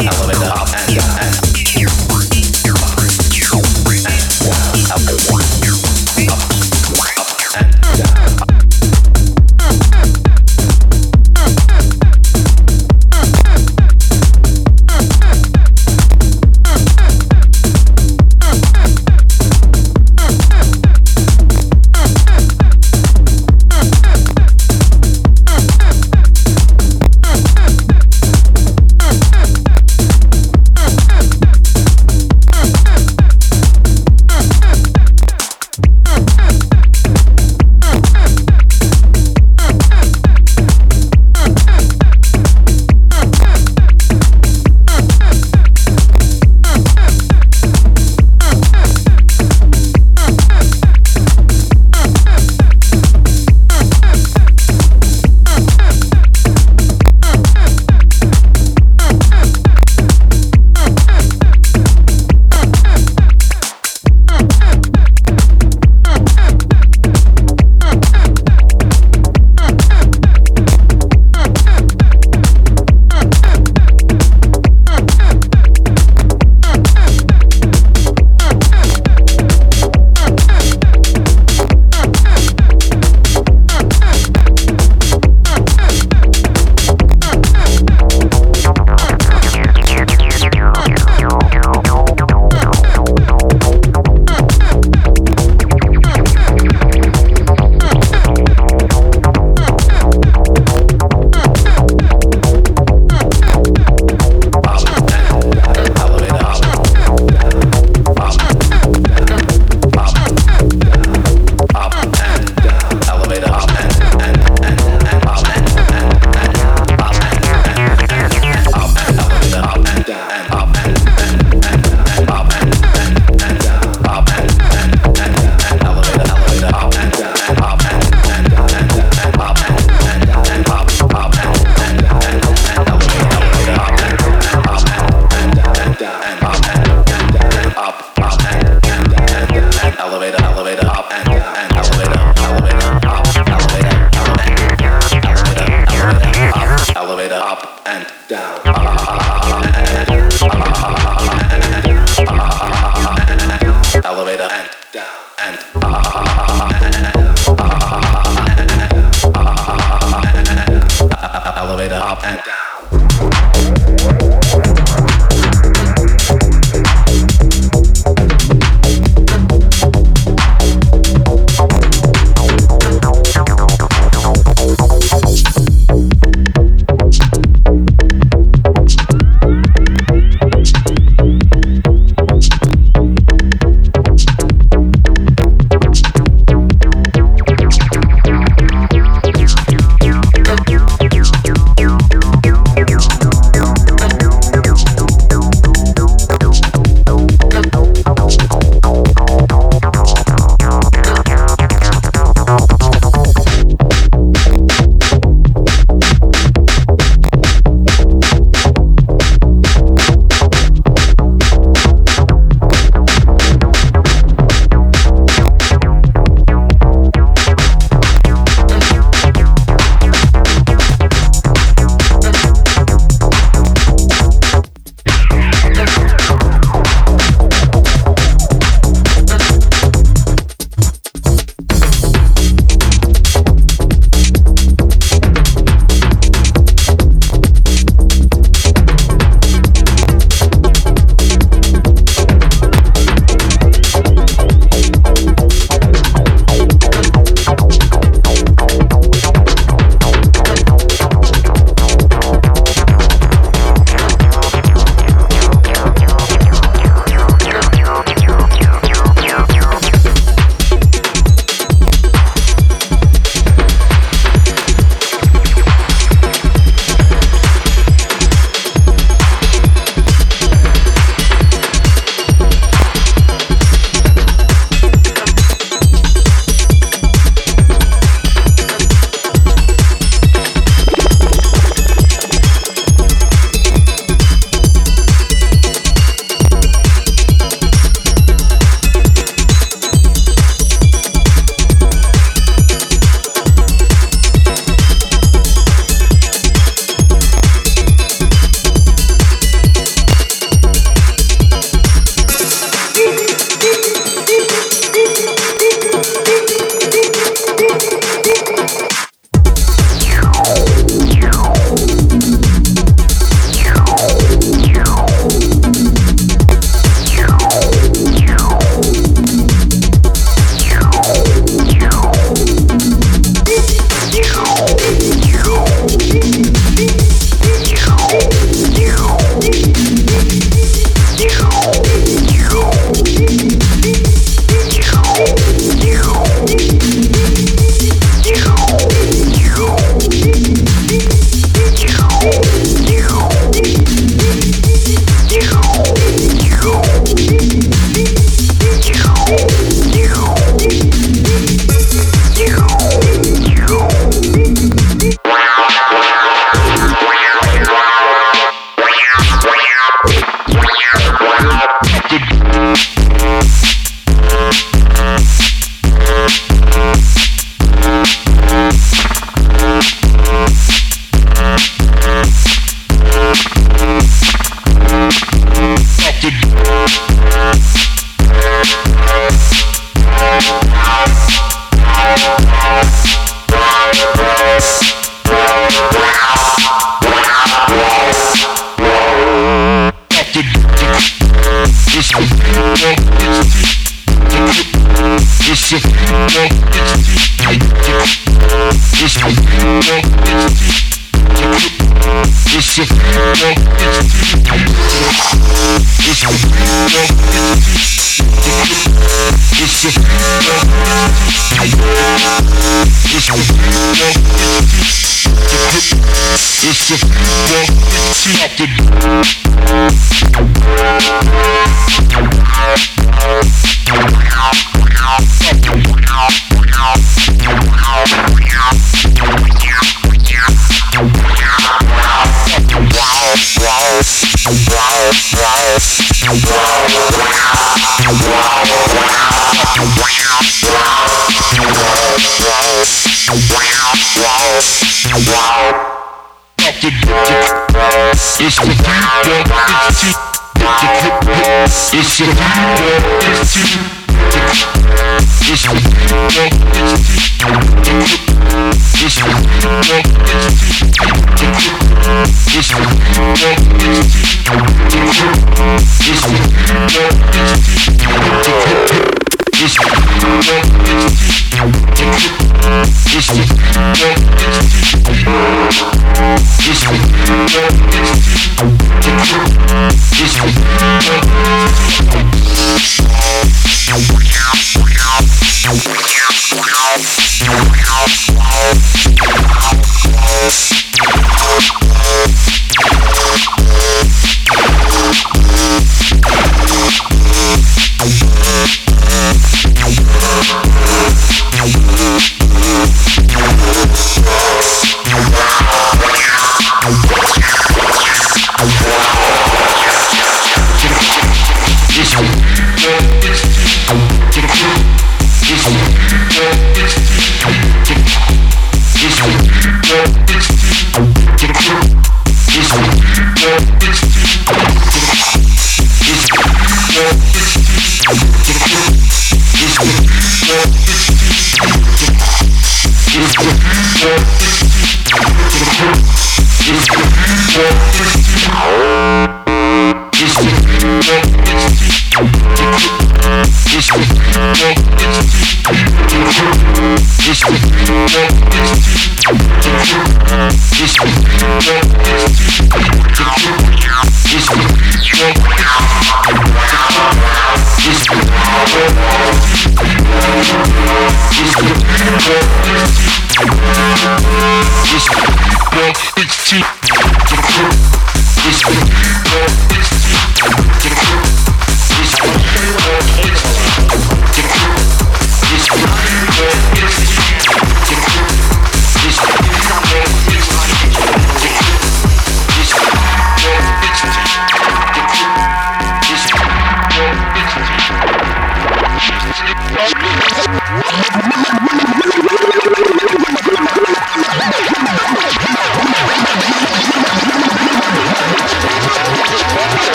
Work.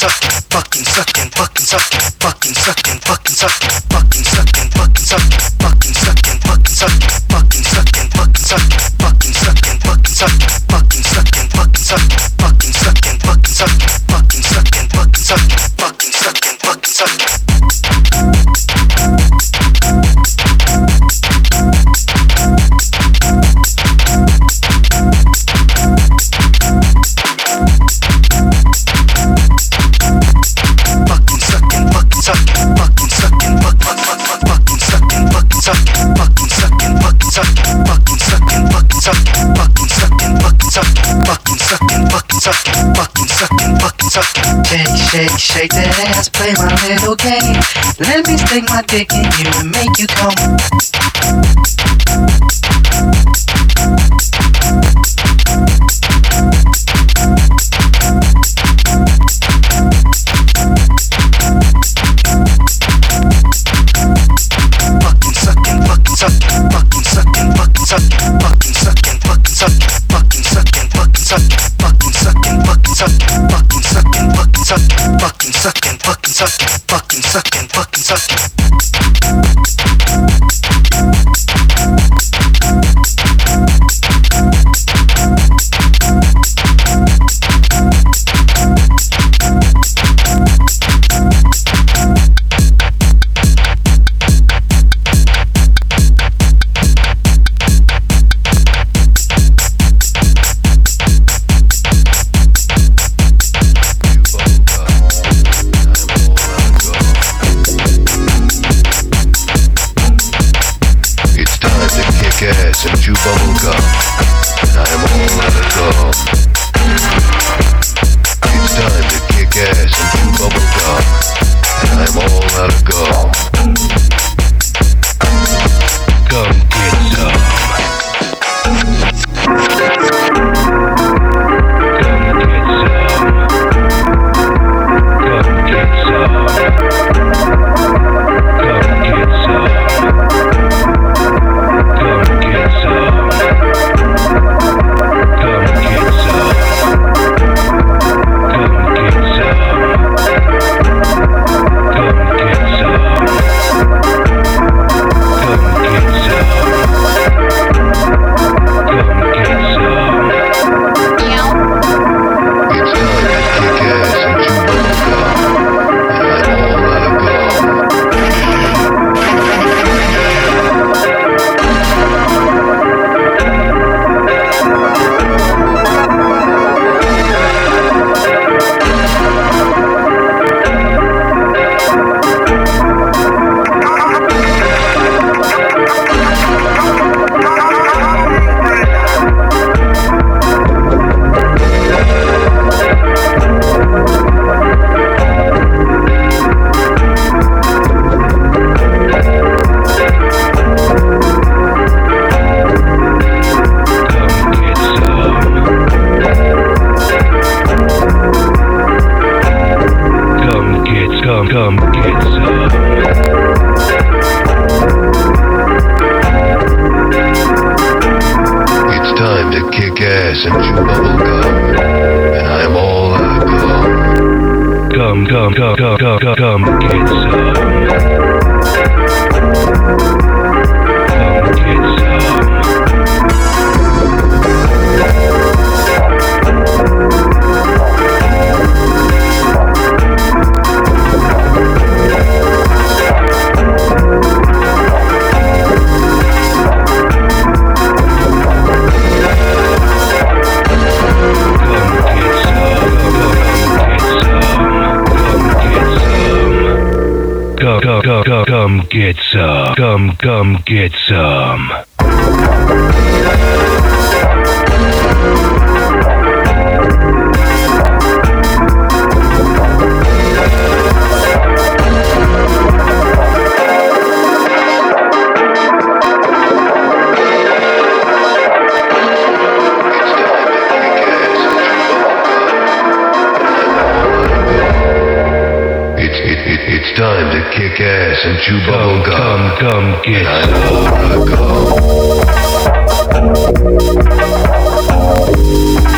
Suspect. Let's play my little game. Let me stick my dick in you and make you come. get some. Come, come get some. Ass and chew bubble Come, gum. come, come, get And I'm gonna come. Game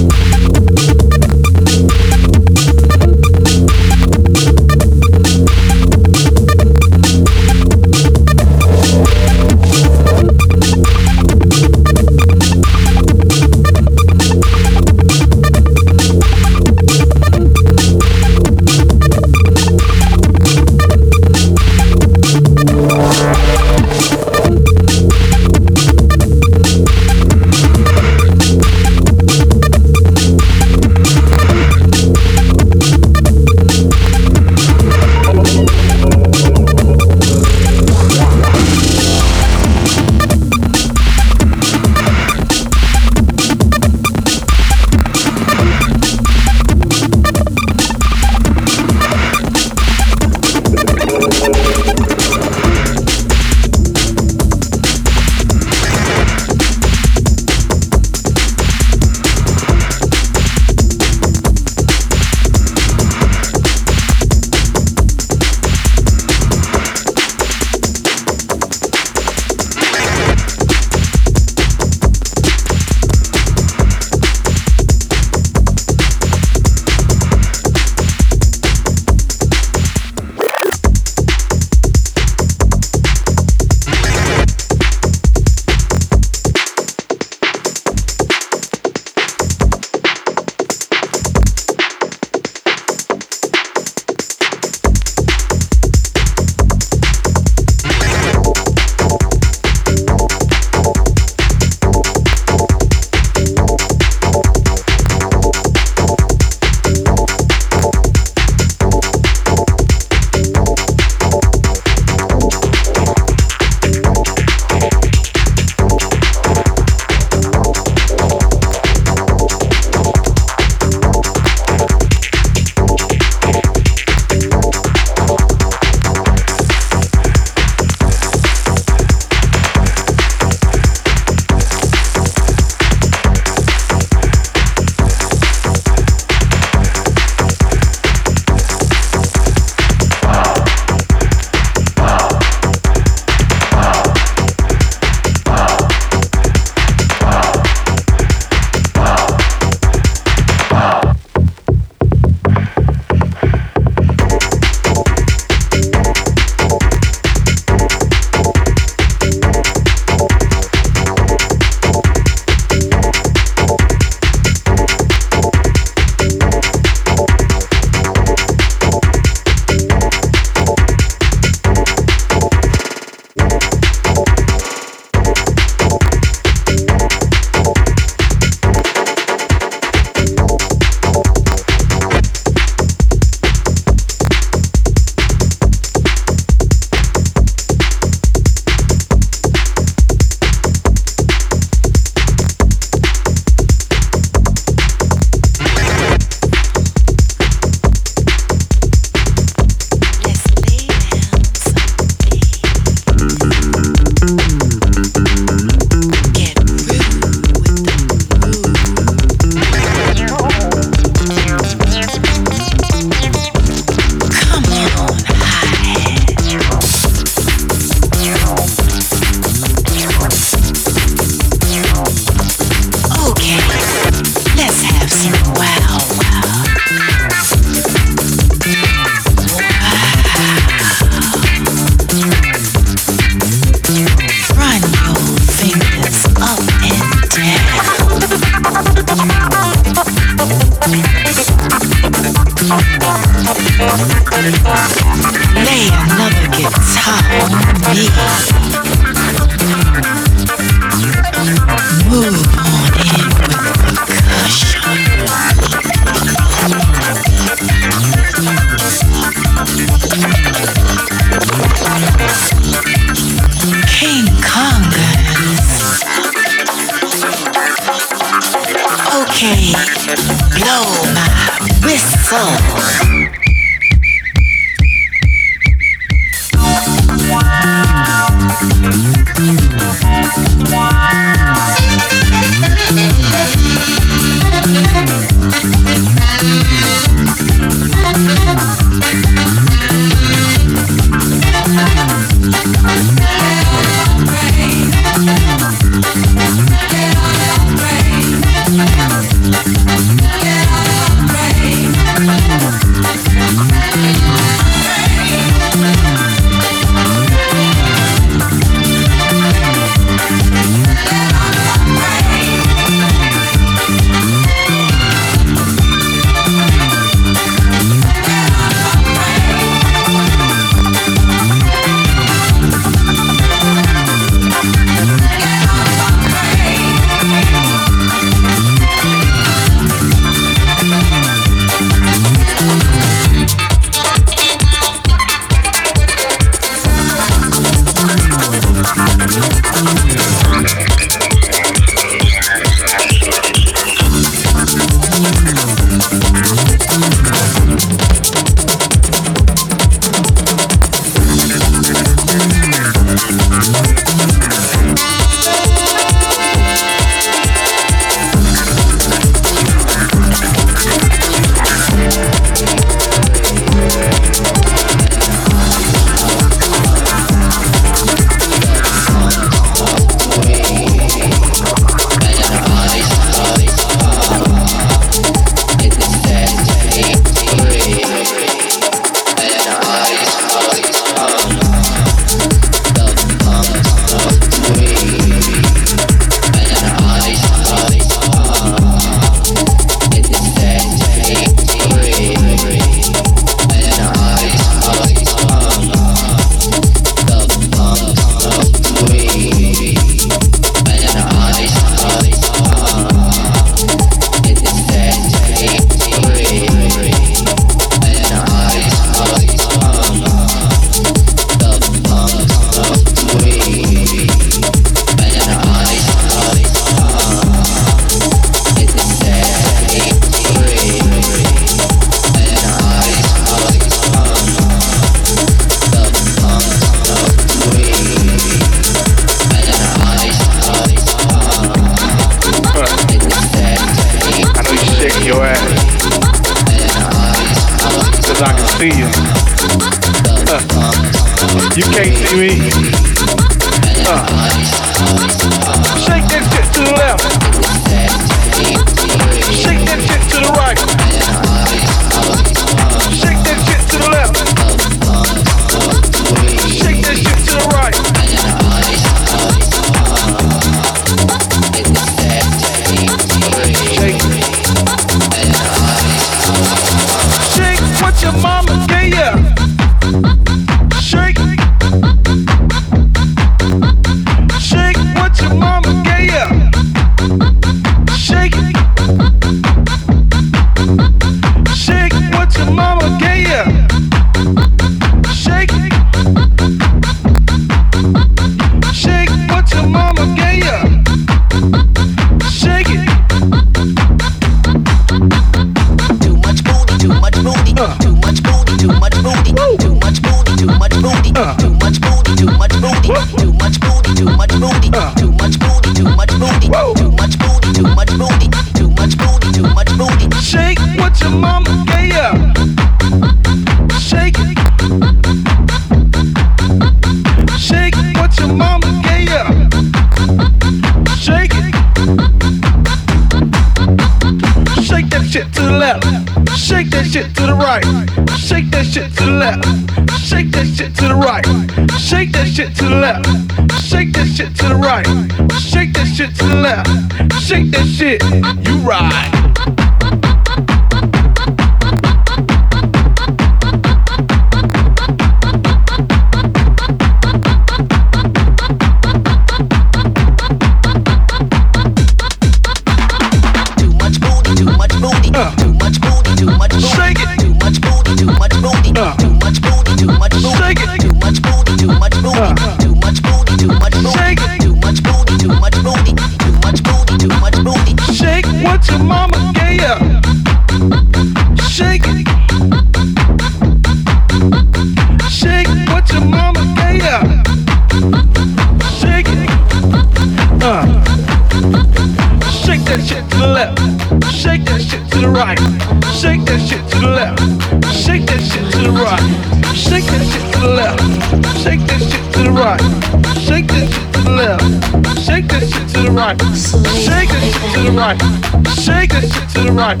right. Shake that shit to the right.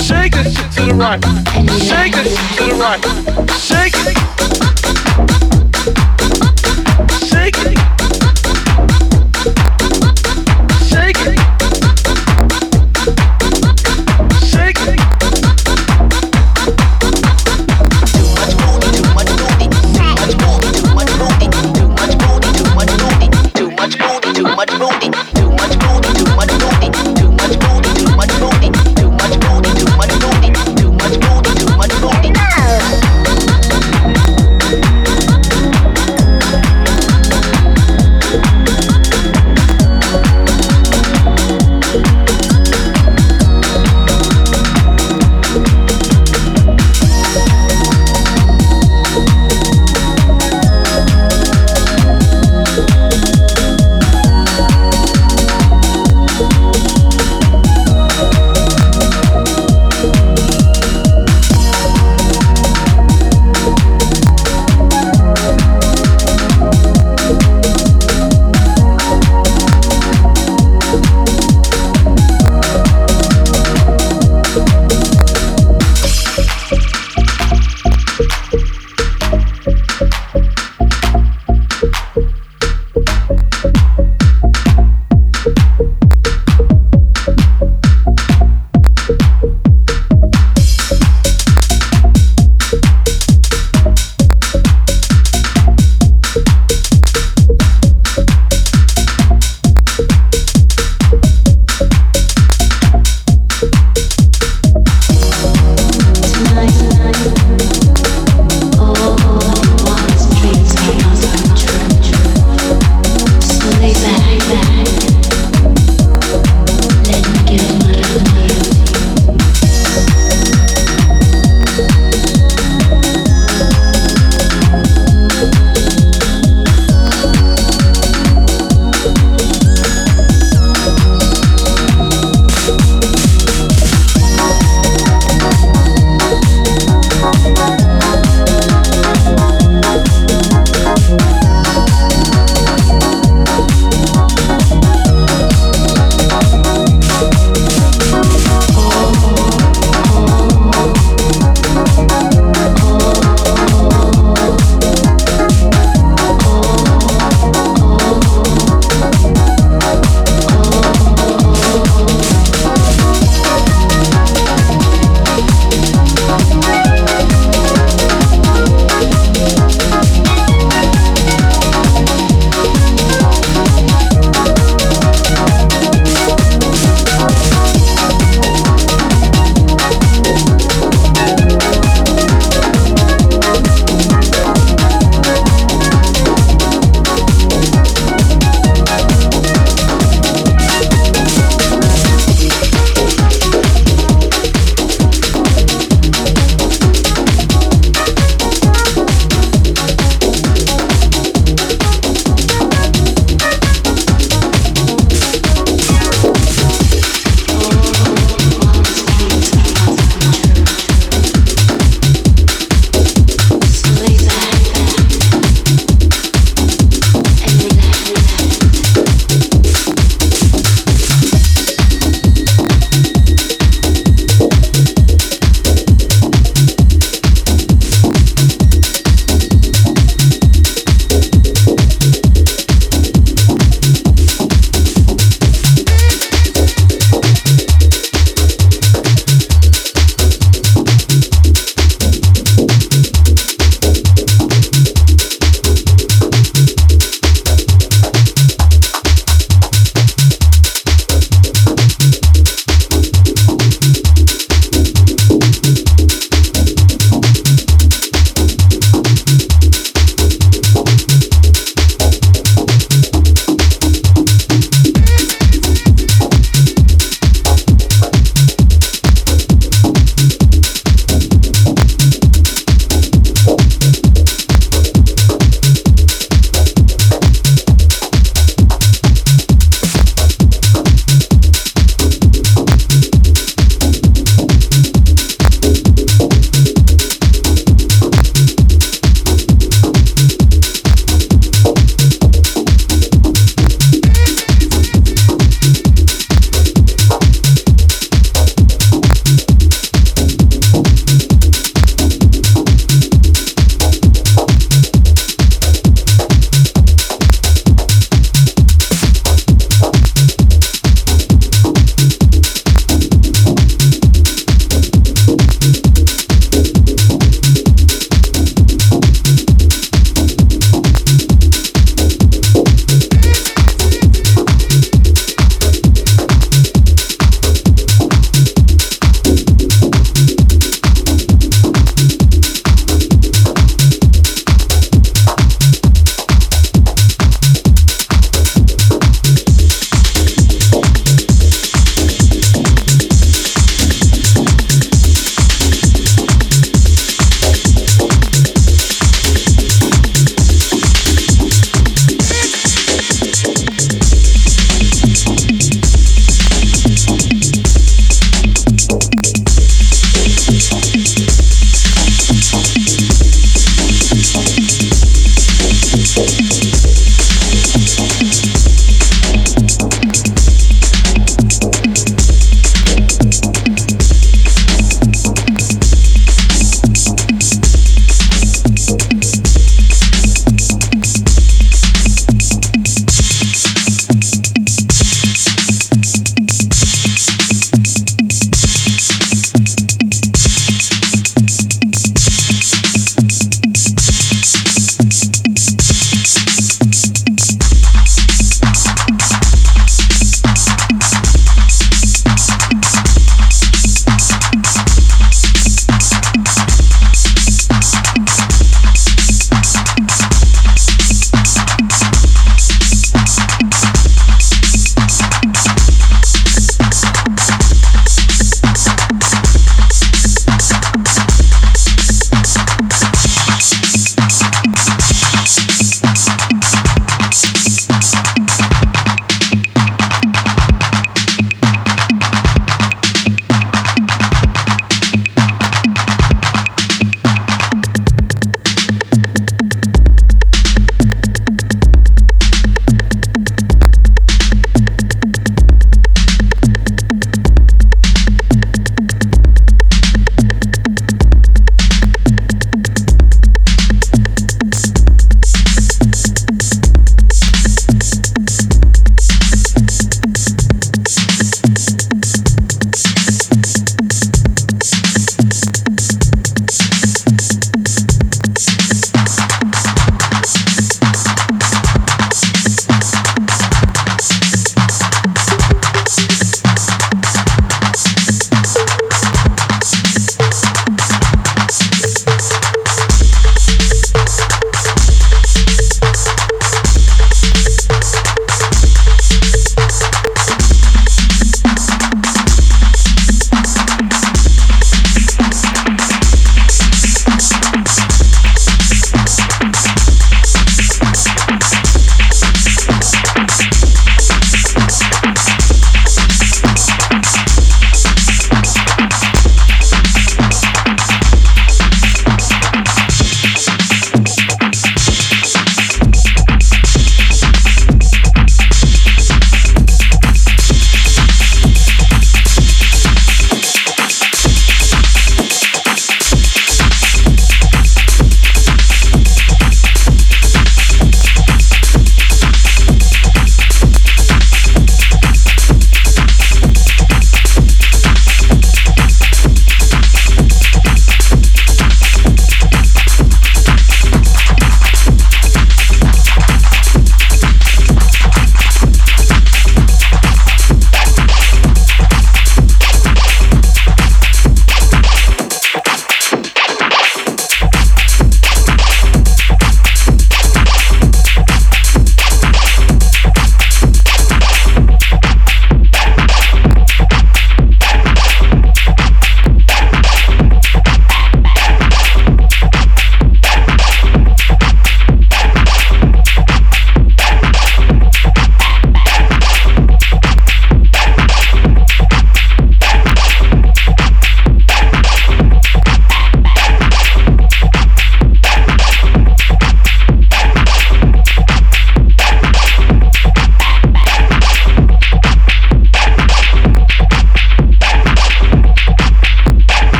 Shake that shit to the right. Shake that shit to the right. Shake it.